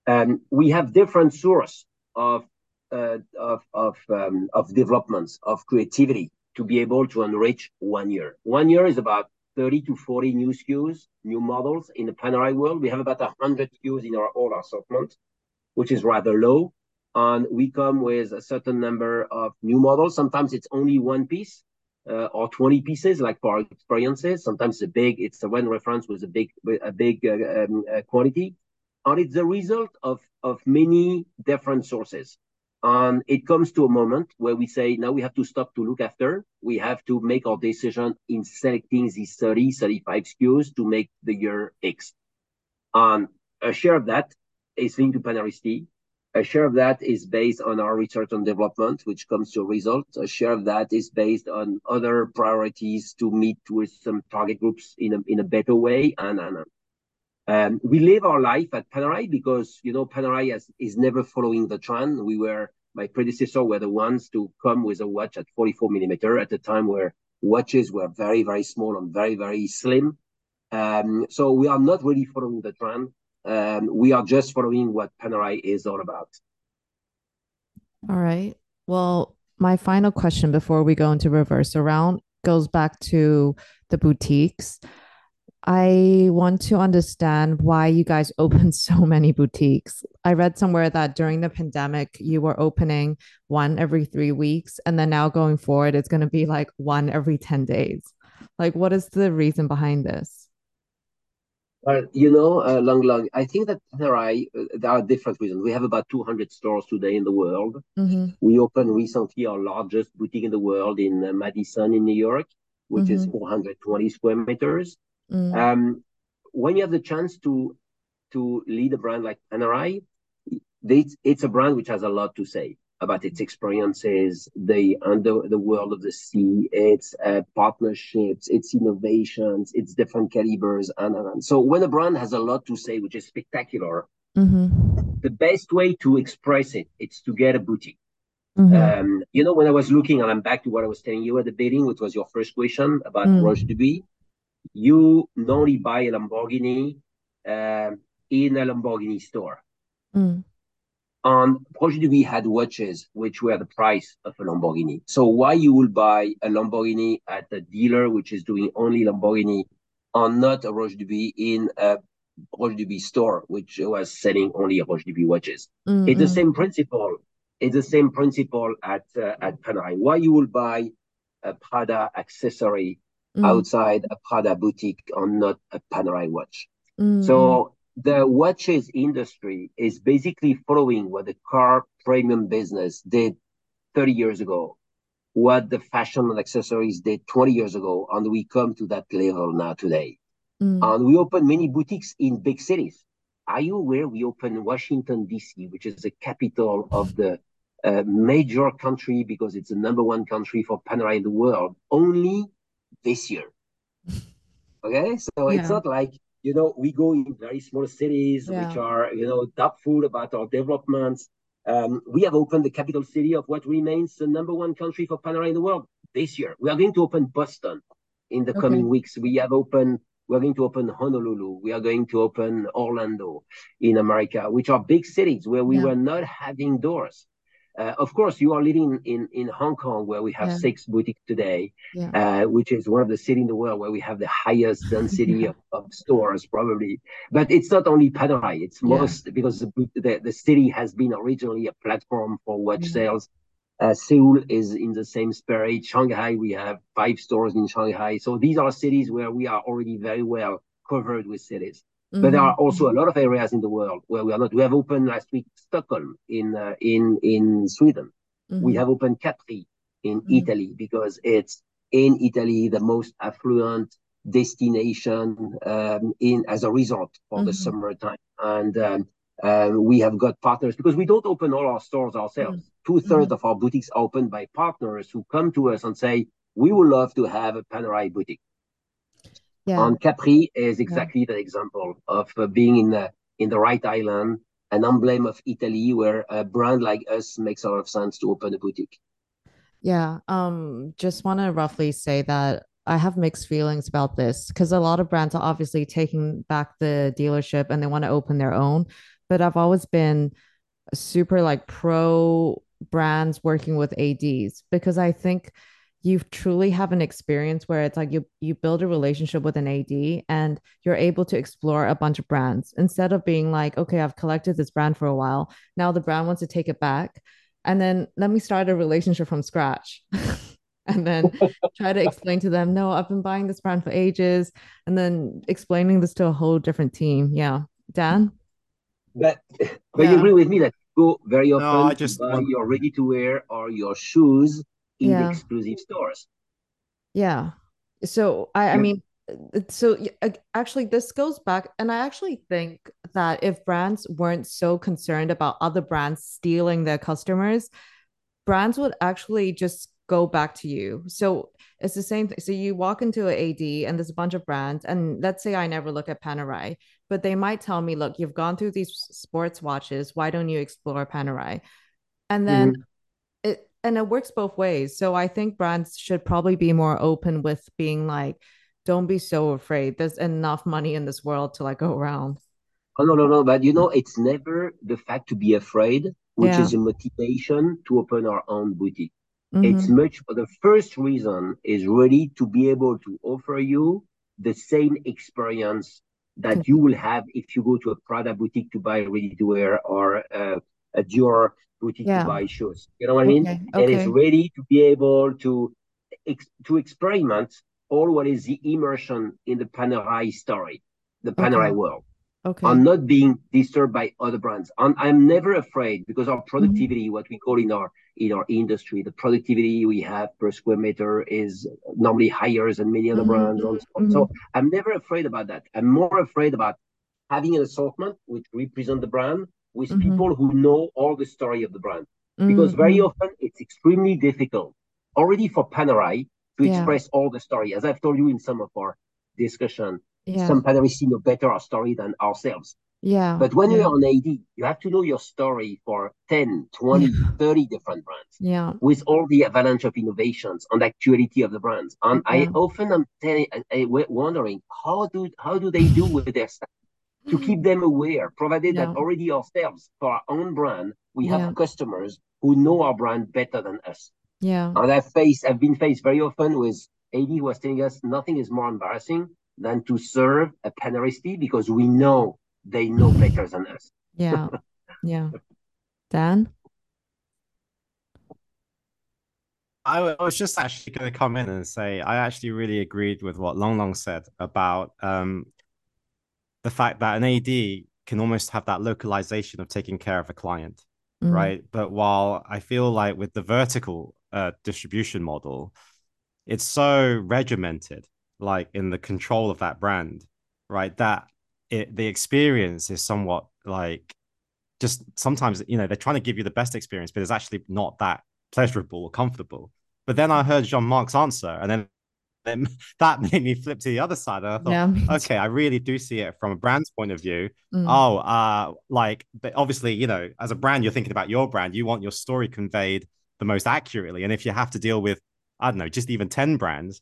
And we have different source of uh, of of um, of developments of creativity to be able to enrich one year. One year is about 30 to 40 new SKUs, new models in the Panerai world. We have about 100 SKUs in our whole assortment, which is rather low. And we come with a certain number of new models. Sometimes it's only one piece uh, or 20 pieces, like for experiences. Sometimes a big, it's a one reference with a big, a big uh, um, uh, quantity. And it's the result of, of many different sources. And it comes to a moment where we say, now we have to stop to look after. We have to make our decision in selecting these 30, 35 SKUs to make the year X. And a share of that is linked to Paneristi. A share of that is based on our research and development, which comes to a result. A share of that is based on other priorities to meet with some target groups in a, in a better way. And, and um, we live our life at Panerai because, you know, Panerai has, is never following the trend. We were, my predecessor were the ones to come with a watch at 44 millimeter at a time where watches were very, very small and very, very slim. Um, so we are not really following the trend. Um, we are just following what Panerai is all about. All right. Well, my final question before we go into reverse around goes back to the boutiques. I want to understand why you guys opened so many boutiques. I read somewhere that during the pandemic, you were opening one every three weeks. And then now going forward, it's going to be like one every 10 days. Like, what is the reason behind this? Well, you know, uh, Long Long, I think that there are, uh, there are different reasons. We have about 200 stores today in the world. Mm-hmm. We opened recently our largest boutique in the world in uh, Madison in New York, which mm-hmm. is 420 square meters. Mm. Um, when you have the chance to to lead a brand like Panerai, it's, it's a brand which has a lot to say about its experiences, the under the world of the sea, its uh, partnerships, its innovations, its different calibers, and, and, and, so when a brand has a lot to say, which is spectacular, mm-hmm. the best way to express it is to get a boutique. Mm-hmm. Um, you know, when I was looking, and I'm back to what I was telling you at the beginning, which was your first question about mm. Roger Dubuis you normally buy a Lamborghini uh, in a Lamborghini store. Mm. And Roger we had watches which were the price of a Lamborghini. So why you will buy a Lamborghini at a dealer which is doing only Lamborghini and not a Roger Dubuis in a Roger Dubuis store which was selling only Roger Dubuis watches? Mm-hmm. It's the same principle. It's the same principle at uh, at Panerai. Why you will buy a Prada accessory mm. outside a Prada boutique or not a Panerai watch. Mm. So the watches industry is basically following what the car premium business did 30 years ago, what the fashion and accessories did 20 years ago, and we come to that level now today. Mm. And we open many boutiques in big cities. Are you aware we opened Washington, D.C., which is the capital of the uh, major country because it's the number one country for Panerai in the world only this year? Okay, so yeah. it's not like you know, we go in very small cities yeah. which are, you know, doubtful about our developments. Um, we have opened the capital city of what remains the number one country for Panerai in the world this year. We are going to open Boston in the okay. coming weeks. We have opened, we're going to open Honolulu. We are going to open Orlando in America, which are big cities where we yeah. were not having doors. Uh, of course, you are living in, in Hong Kong, where we have yeah. six boutiques today, yeah. uh, which is one of the cities in the world where we have the highest density of, of, stores, probably. But it's not only Panerai; it's most yeah. because the, the, the city has been originally a platform for watch sales. Uh, Seoul is in the same spirit. Shanghai, we have five stores in Shanghai. So these are cities where we are already very well covered with cities. Mm-hmm. But there are also a lot of areas in the world where we are not. We have opened last week Stockholm in uh, in in Sweden. Mm-hmm. We have opened Capri in mm-hmm. Italy because it's in Italy the most affluent destination um, in as a resort for the mm-hmm. summertime. And um, uh, we have got partners because we don't open all our stores ourselves. Mm-hmm. Two thirds mm-hmm. of our boutiques are opened by partners who come to us and say, "We would love to have a Panerai boutique." Yeah. And Capri is exactly yeah. the example of uh, being in the in the right island, an emblem of Italy, where a brand like us makes a lot of sense to open a boutique. Yeah. Um. Just want to roughly say that I have mixed feelings about this because a lot of brands are obviously taking back the dealership and they want to open their own. But I've always been super like pro brands working with ADs because I think you truly have an experience where it's like you you build a relationship with an AD and you're able to explore a bunch of brands instead of being like, okay, I've collected this brand for a while. Now the brand wants to take it back. And then let me start a relationship from scratch. and then try to explain to them, no, I've been buying this brand for ages. And then explaining this to a whole different team. Yeah. Dan? But but yeah. you agree with me that go very often no, I just buy want... your ready to wear or your shoes in yeah. the exclusive stores. Yeah. So I, I mean, so actually this goes back and i actually think that if brands weren't so concerned about other brands stealing their customers brands would actually just go back to you so it's the same thing so you walk into an ad and there's a bunch of brands and let's say i never look at panerai but they might tell me look you've gone through these sports watches why don't you explore panerai and then mm-hmm and it works both ways. So I think brands should probably be more open with being like, don't be so afraid. There's enough money in this world to like go around. Oh no, no, no. But you know, it's never the fact to be afraid, which yeah. is a motivation to open our own boutique. Mm-hmm. It's much for the first reason is really to be able to offer you the same experience that you will have if you go to a Prada boutique to buy ready to wear or uh, a your boutique yeah. to buy shoes. You know what I mean? Okay. Okay. And it's ready to be able to ex- to experiment all what is the immersion in the Panerai story, the Panerai okay. world. Okay. I'm not being disturbed by other brands. I'm, I'm never afraid because our productivity, mm-hmm. what we call in our in our industry, the productivity we have per square meter is normally higher than many other mm-hmm. brands. Mm-hmm. So I'm never afraid about that. I'm more afraid about having an assortment which represent the brand with mm-hmm. people who know all the story of the brand. Mm-hmm. Because very often it's extremely difficult already for Panerai to yeah. express all the story. As I've told you in some of our discussion, yeah. some Panerai know better our story than ourselves. Yeah. But when yeah. you're on AD, you have to know your story for 10, 20, yeah. 30 different brands. Yeah. With all the avalanche of innovations and actuality of the brands. And. I often am telling, I, wondering how do how do they do with their stuff? To keep them aware, provided yeah. that already ourselves, for our own brand, we have yeah. customers who know our brand better than us. Yeah. And I've faced, I've been faced very often with AD who was telling us nothing is more embarrassing than to serve a Paneristi because we know they know better than us. Yeah. yeah. Dan? I, was just actually going to come in and say I actually really agreed with what Long Long said about um, the fact that an AD can almost have that localization of taking care of a client, Mhm. right? But while I feel like with the vertical uh, distribution model, it's so regimented, like in the control of that brand, right? That it the experience is somewhat like just sometimes you know they're trying to give you the best experience, but it's actually not that pleasurable or comfortable. But then I heard Jean Marc's answer, and then then that made me flip to the other side. And I thought, Yeah, okay, I really do see it from a brand's point of view. Mm. Oh, uh, like, but obviously, you know, as a brand, you're thinking about your brand. You want your story conveyed the most accurately. And if you have to deal with, I don't know, just even 10 brands,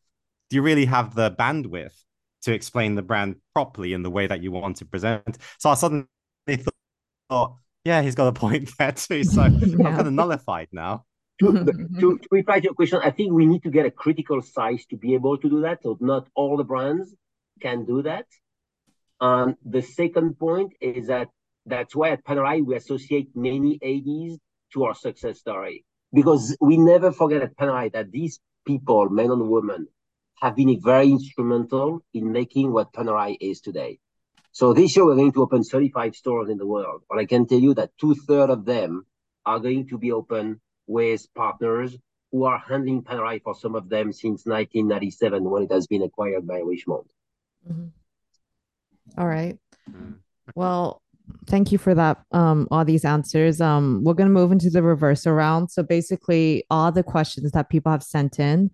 do you really have the bandwidth to explain the brand properly in the way that you want to present? So I suddenly thought, yeah, he's got a point there too. So I'm kind of nullified now. To, to, to reply to your question, I think we need to get a critical size to be able to do that. So not all the brands can do that. Um, the second point is that that's why at Panerai we associate many ADs to our success story because we never forget at Panerai that these people, men and women, have been very instrumental in making what Panerai is today. So this year we're going to open 35 stores in the world, but I can tell you that two thirds of them are going to be open with partners who are handling Panerai for some of them since 1997 when it has been acquired by Richemont. Mhm. All right. Mm. Well, thank you for that. Um, all these answers. Um, we're gonna move into the reverse round. So basically, all the questions that people have sent in,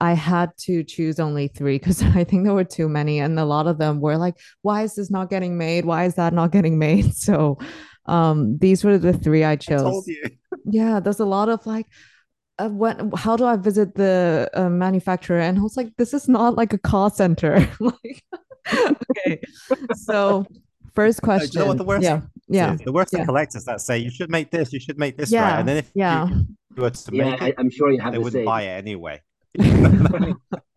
I had to choose only three because I think there were too many, and a lot of them were like, "Why is this not getting made? Why is that not getting made?" So, um, these were the three I I told chose. you. Yeah, there's a lot of like, uh, when how do I visit the uh, manufacturer? And I was like, this is not like a call center. Like, okay. So first No, do you question. know what the worst Yeah, yeah. The worst yeah. are collectors that say you should make this, you should make this Yeah, right. And then if yeah. you were to Yeah, make I, it, I'm sure you have they wouldn't buy it anyway.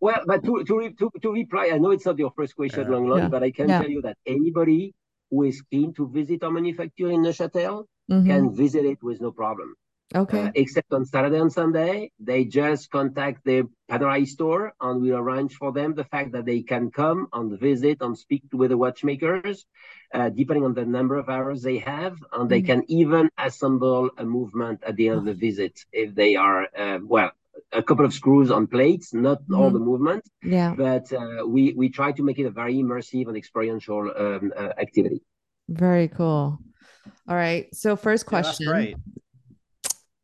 Well, but to, to, re- to, to reply, I know it's not your first question, Yeah. Long Long, Yeah. but I can Yeah. tell you that anybody who is keen to visit our manufacturer in Neuchâtel Mhm. can visit it with no problem. Okay. Uh, except on Saturday and Sunday, they just contact the Panerai store and we arrange for them the fact that they can come and visit and speak with the watchmakers, uh, depending on the number of hours they have. And they Mhm. can even assemble a movement at the end of the visit if they are, uh, well, a couple of screws on plates, not all Mhm. the movement, Yeah, but uh, we, we try to make it a very immersive and experiential um, uh, activity. very cool. All right. So first Yeah, that's question. great.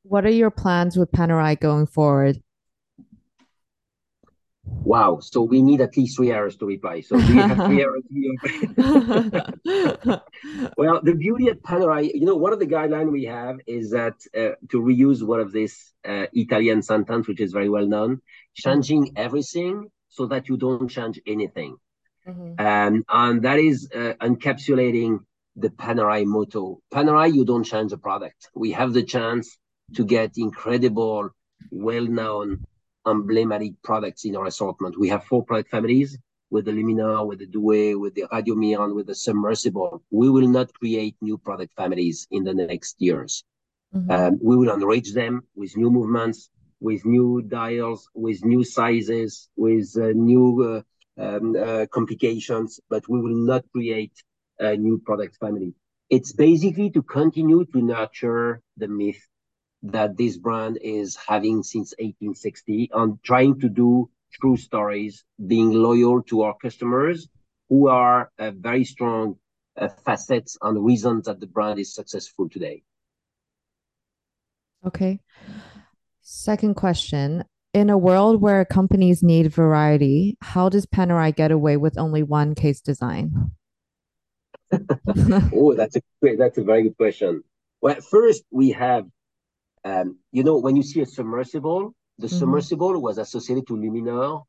What are your plans with Panerai going forward? Wow. So we need at least three hours to reply. So we have three hours? Well, the beauty at Panerai, you know, one of the guidelines we have is that uh, to reuse one of this uh, Italian sentence, which is very well known, changing everything so that you don't change anything. Mhm. Um, and that is uh, encapsulating the Panerai motto. Panerai, you don't change the product. We have the chance to get incredible, well-known, emblematic products in our assortment. We have four product families with the Luminor, with the Due, with the Radiomir, with the Submersible. We will not create new product families in the next years. Mhm. Um, we will enrich them with new movements, with new dials, with new sizes, with uh, new uh, um, uh, complications, but we will not create a new product family. It's basically to continue to nurture the myth that this brand is having since 1860 and trying to do true stories, being loyal to our customers who are uh, very strong uh, facets and reasons that the brand is successful today. Okay. Second question. In a world where companies need variety, how does Panerai get away with only one case design? Oh, that's a great, that's a very good question. Well, first we have, um, you know, when you see a submersible, the Mhm. submersible was associated to Luminor,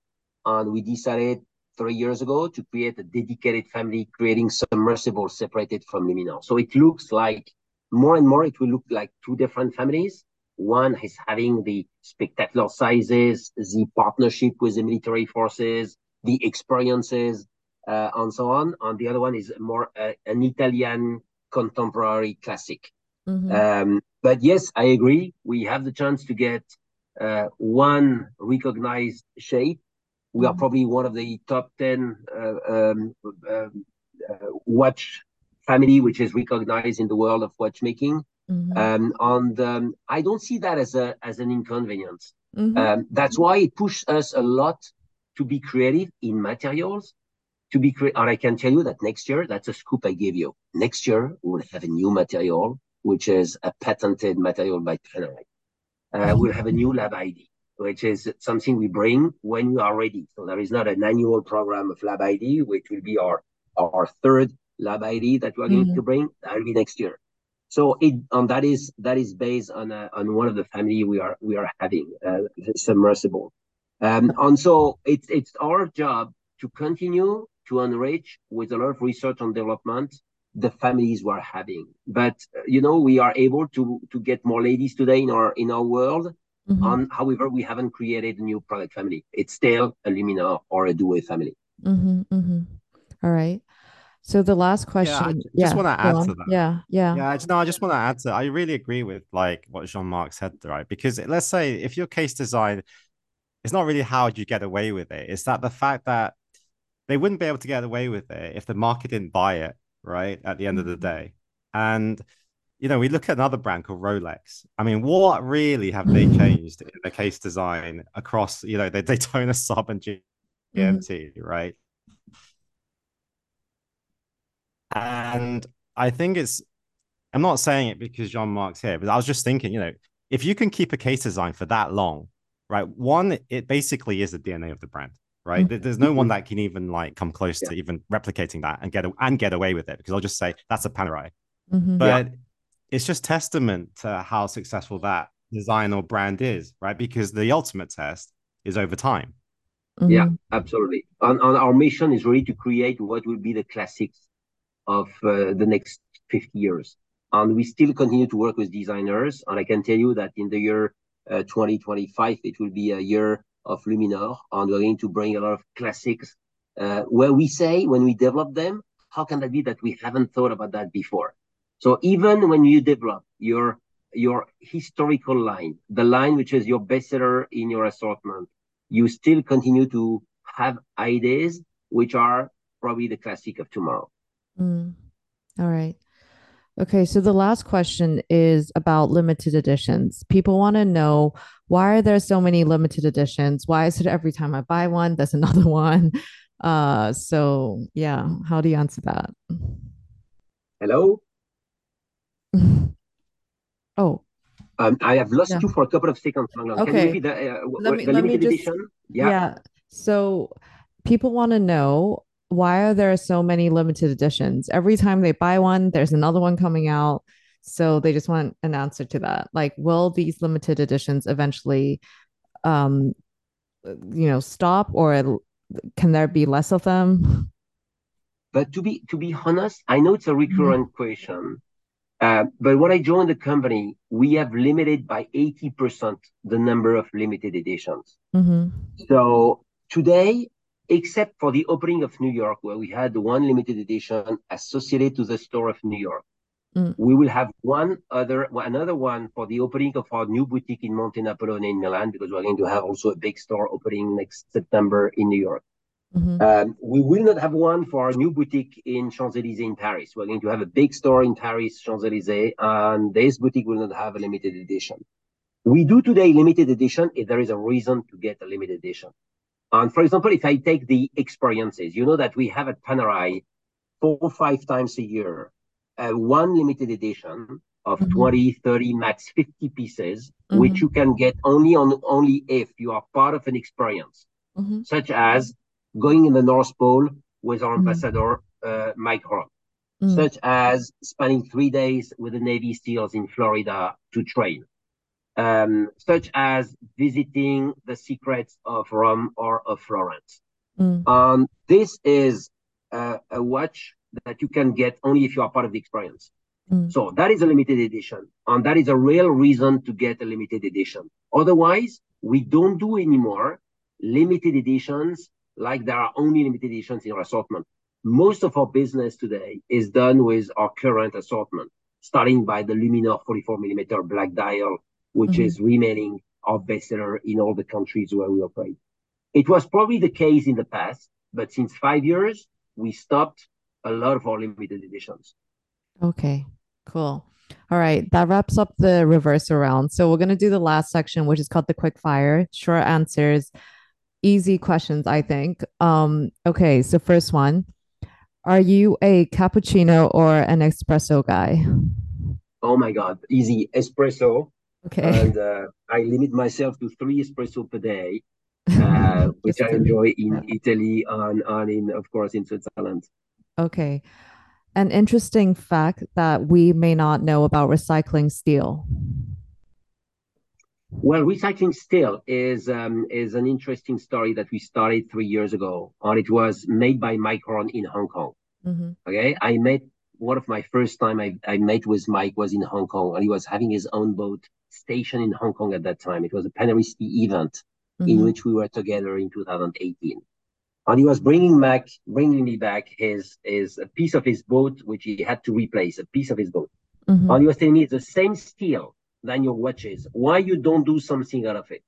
and we decided three years ago to create a dedicated family, creating submersible separated from Luminor. So it looks like more and more it will look like two different families. One is having the spectacular sizes, the partnership with the military forces, the experiences, uh, and so on. And the other one is more uh, an Italian contemporary classic. Mhm. Um, but yes, I agree. We have the chance to get uh, one recognized shape. We are Mhm. probably one of the top 10 uh, um, um, uh, watch family which is recognized in the world of watchmaking. Mm-hmm. Um, and um, I don't see that as a as an inconvenience. Mm-hmm. Um, that's why it pushes us a lot to be creative in materials. To be cre- and I can tell you that next year, that's a scoop I gave you. Next year, we'll have a new material, which is a patented material by Panerai. Uh, mm-hmm. We'll have a new lab ID, which is something we bring when we are ready. So there is not an annual program of lab ID, which will be our our third lab ID that we're going mm-hmm. to bring. That will be next year. So it and that is that is based on a, on one of the family we are we are having uh, submersible, um, and so it's it's our job to continue to enrich with a lot of research and development the families we're having. But you know we are able to to get more ladies today in our in our world. Mm-hmm. And however, we haven't created a new product family. It's still a Luminor or a Due family. Mm-hmm, mm-hmm. All right. So the last question, yeah, I just yeah, want to add to that. Yeah, yeah, yeah. I just, no, I just want to add to. I really agree with like what Jean-Marc said, right? Because let's say if your case design, it's not really how you get away with it. It's that the fact that they wouldn't be able to get away with it if the market didn't buy it, right? At the end of the mm-hmm. day, and you know, we look at another brand called Rolex. I mean, what really have they changed in the case design across, you know, the Daytona sub and GMT, mm-hmm. right? And I think it's, I'm not saying it because Jean-Marc's here, but I was just thinking, you know, if you can keep a case design for that long, right? One, it basically is the DNA of the brand, right? Mm-hmm. There's no one that can even like come close yeah. to even replicating that and get and get away with it because I'll just say that's a Panerai. Mm-hmm. But yeah. it's just testament to how successful that design or brand is, right? Because the ultimate test is over time. Mm-hmm. Yeah, absolutely. And, and our mission is really to create what will be the classics of uh, the next 50 years. And we still continue to work with designers. And I can tell you that in the year uh, 2025, it will be a year of Luminor. And we're going to bring a lot of classics uh, where we say when we develop them, how can that be that we haven't thought about that before? So even when you develop your your historical line, the line which is your bestseller in your assortment, you still continue to have ideas which are probably the classic of tomorrow. Mm. All right. Okay, so the last question is about limited editions. People want to know why are there so many limited editions? Why is it every time I buy one, there's another one? Uh, so yeah, how do you answer that? Hello. oh. Um, I have lost yeah. you for a couple of seconds. Okay. The, uh, let me, the let me just, edition? Yeah. yeah. So people want to know why are there so many limited editions? Every time they buy one, there's another one coming out. So they just want an answer to that. Like, will these limited editions eventually, um, you know, stop, or can there be less of them? But to be to be honest, I know it's a recurrent mm-hmm. question. Uh, but when I joined the company, we have limited by 80% the number of limited editions. Mm-hmm. So today, except for the opening of New York, where we had one limited edition associated to the store of New York. Mm. We will have one other, another one for the opening of our new boutique in Monte Napoleone in Milan, because we're going to have also a big store opening next September in New York. Mm-hmm. Um, we will not have one for our new boutique in Champs Elysees in Paris. We're going to have a big store in Paris, Champs Elysees, and this boutique will not have a limited edition. We do today limited edition if there is a reason to get a limited edition. And for example, if I take the experiences, you know that we have at Panerai four or five times a year, uh, one limited edition of mm-hmm. 20, 30, max 50 pieces, mm-hmm. which you can get only on only if you are part of an experience, mm-hmm. such as going in the North Pole with our mm-hmm. ambassador, uh, Mike Horn, mm. such as spending three days with the Navy SEALs in Florida to train, um, such as visiting the secrets of Rome or of Florence. Mm. Um, this is a watch that you can get only if you are part of the experience. Mm. So that is a limited edition, and that is a real reason to get a limited edition. Otherwise, we don't do anymore limited editions like there are only limited editions in our assortment. Most of our business today is done with our current assortment, starting by the Luminor 44 millimeter black dial which mm-hmm. is remaining our bestseller in all the countries where we operate. It was probably the case in the past, but since five years, we stopped a lot of our limited editions. Okay, cool. All right, that wraps up the reverse around. So we're gonna do the last section, which is called the quick fire, short answers, easy questions, I think. Um, okay, so first one, are you a cappuccino or an espresso guy? Oh my God, easy espresso. Okay. And uh, I limit myself to three espresso per day, uh, which I enjoy in yeah. Italy and, and in, of course, in Switzerland. Okay. An interesting fact that we may not know about recycling steel. Well, recycling steel is um, is an interesting story that we started three years ago, and it was made by Mike Horn in Hong Kong. Mm-hmm. Okay, I met one of my first time I, I met with Mike was in Hong Kong, and he was having his own boat station in Hong Kong at that time. It was a Paneristi event mm-hmm. in which we were together in 2018. And he was bringing back, bringing me back his, his a piece of his boat, which he had to replace, a piece of his boat. Mm-hmm. And he was telling me it's the same steel than your watches. Why you don't do something out of it?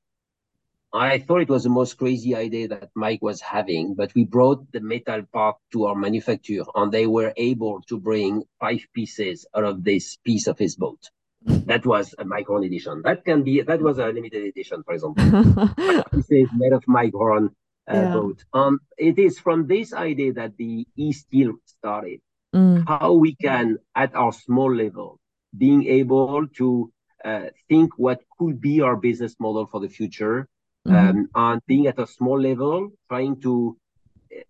I thought it was the most crazy idea that Mike was having, but we brought the metal part to our manufacturer and they were able to bring five pieces out of this piece of his boat. that was a Mike Horn edition. That can be, that was a limited edition, for example. pieces made of Mike Horn uh, yeah. boat. Um, it is from this idea that the e-steel started. Mm. How we can, at our small level, being able to uh, think what could be our business model for the future Mm-hmm. Um, and being at a small level, trying to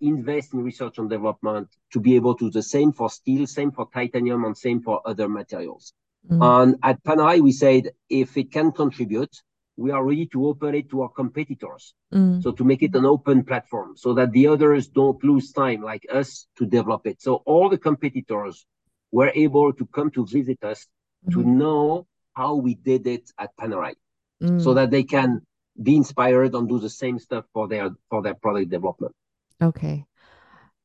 invest in research and development to be able to do the same for steel, same for titanium, and same for other materials. Mm-hmm. And at Panerai, we said if it can contribute, we are ready to open it to our competitors. Mm. So to make it an open platform so that the others don't lose time like us to develop it. So all the competitors were able to come to visit us mm-hmm. to know how we did it at Panerai mm. so that they can be inspired and do the same stuff for their for their product development. Okay.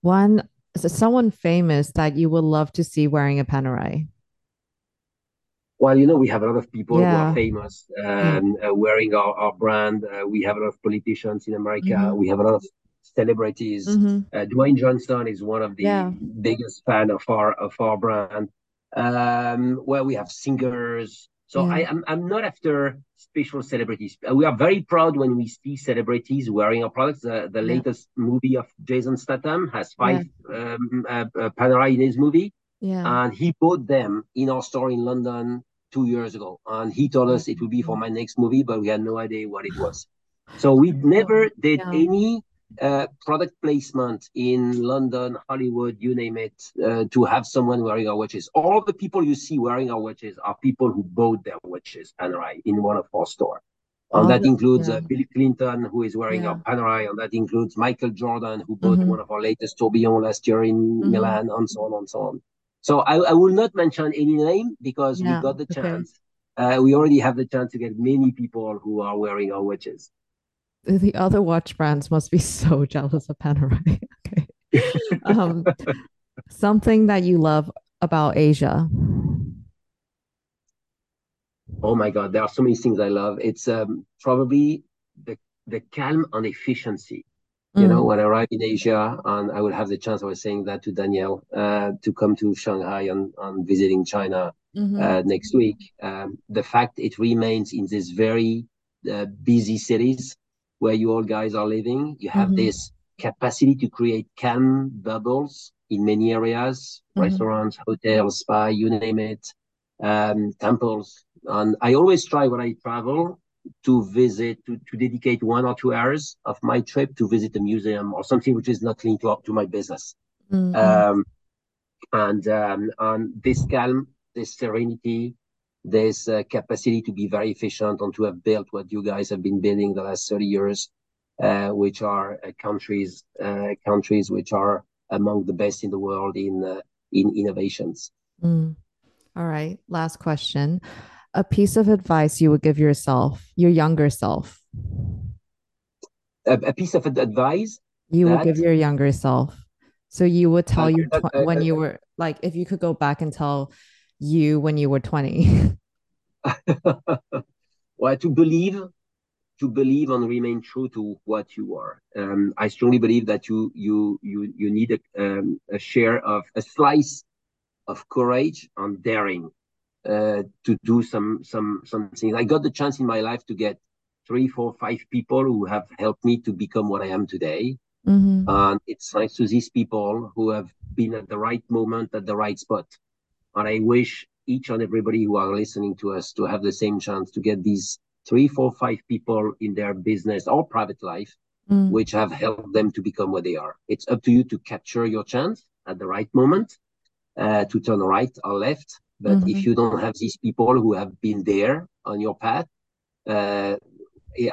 One so someone famous that you would love to see wearing a Panerai. Well, you know, we have a lot of people yeah. who are famous um, uh, wearing our, our brand. Uh, we have a lot of politicians in America. Mm-hmm. We have a lot of celebrities. Mm-hmm. Uh, Dwayne Johnson is one of the yeah. biggest fan of our of our brand. Um, well, we have singers. So yeah. I, am I'm, I'm not after special celebrities. Uh, we are very proud when we see celebrities wearing our products. The, yeah. latest movie of Jason Statham has five yeah. um, uh, uh, Panerai in his movie. Yeah. And he bought them in our store in London two years ago. And he told us it would be for my next movie, but we had no idea what it was. So we never did any uh, product placement in London, Hollywood, you name it, uh, to have someone wearing our watches. All the people you see wearing our watches are people who bought their watches Panerai in one of our stores. And that includes yeah. uh, Bill Clinton, who is wearing yeah. our Panerai, and that includes Michael Jordan, who bought mm-hmm. one of our latest tourbillon last year in mm-hmm. Milan, and so on and so on. So I, I will not mention any name because yeah. we got the chance. Okay. Uh, we already have the chance to get many people who are wearing our watches the other watch brands must be so jealous of Panerai. okay. Um, something that you love about Asia. Oh my God, there are so many things I love. It's um, probably the the calm and efficiency. You know, mm. when I arrive in Asia, and I will have the chance, I was saying that to Danielle, uh, to come to Shanghai and, and visiting China mm-hmm. uh, next week. Um, the fact it remains in these very uh, busy cities where you all guys are living. You have mm-hmm. this capacity to create calm bubbles in many areas, mm-hmm. restaurants, hotels, spa, you name it, um, temples. And I always try when I travel to visit, to, to dedicate one or two hours of my trip to visit a museum or something which is not linked to, to my business. Mm-hmm. Um, and, um, and this calm, this serenity, this uh, capacity to be very efficient and to have built what you guys have been building the last 30 years, uh, which are uh, countries uh, countries which are among the best in the world in uh, in innovations. Mm. All right, last question. A piece of advice you would give yourself, your younger self. A, piece of advice you would give your younger self. So you would tell your tw- when you were like, if you could go back and tell you when you were 20? well, to believe, to believe and remain true to what you are. Um, I strongly believe that you you you you need a, um, a share of a slice of courage and daring uh, to do some some something. I got the chance in my life to get three, four, five people who have helped me to become what I am today. Mm-hmm. And it's thanks to these people who have been at the right moment at the right spot. And I wish each and everybody who are listening to us to have the same chance to get these three, four, five people in their business or private life, mm. which have helped them to become what they are. It's up to you to capture your chance at the right moment, uh, to turn right or left. But mm-hmm. if you don't have these people who have been there on your path, uh,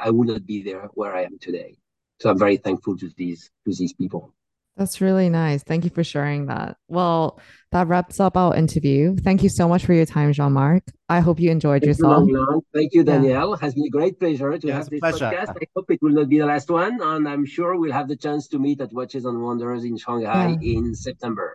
I would not be there where I am today. So I'm very thankful to these to these people. That's really nice. Thank you for sharing that. Well, that wraps up our interview. Thank you so much for your time, Jean Marc. I hope you enjoyed Thank yourself. You, Thank you, Danielle. Yeah. Has been a great pleasure to yeah, have this pleasure. podcast. I hope it will not be the last one, and I'm sure we'll have the chance to meet at Watches and Wonders in Shanghai yeah. in September.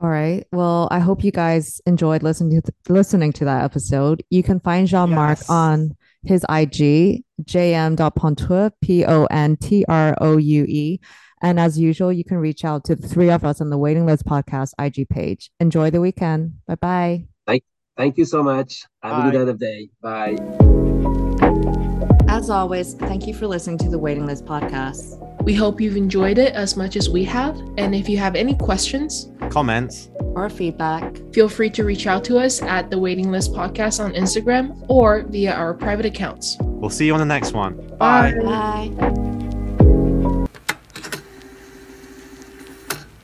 All right. Well, I hope you guys enjoyed listening to th- listening to that episode. You can find Jean Marc yes. on his IG, jm.pontroue, P O N T R O U E. And as usual, you can reach out to the three of us on the Waiting List Podcast IG page. Enjoy the weekend. Bye bye. Thank, thank you so much. Have Bye. a good end of day. Bye. As always, thank you for listening to the Waiting List Podcast. We hope you've enjoyed it as much as we have. And if you have any questions, comments, or feedback, feel free to reach out to us at the Waiting List Podcast on Instagram or via our private accounts. We'll see you on the next one. Bye. Bye.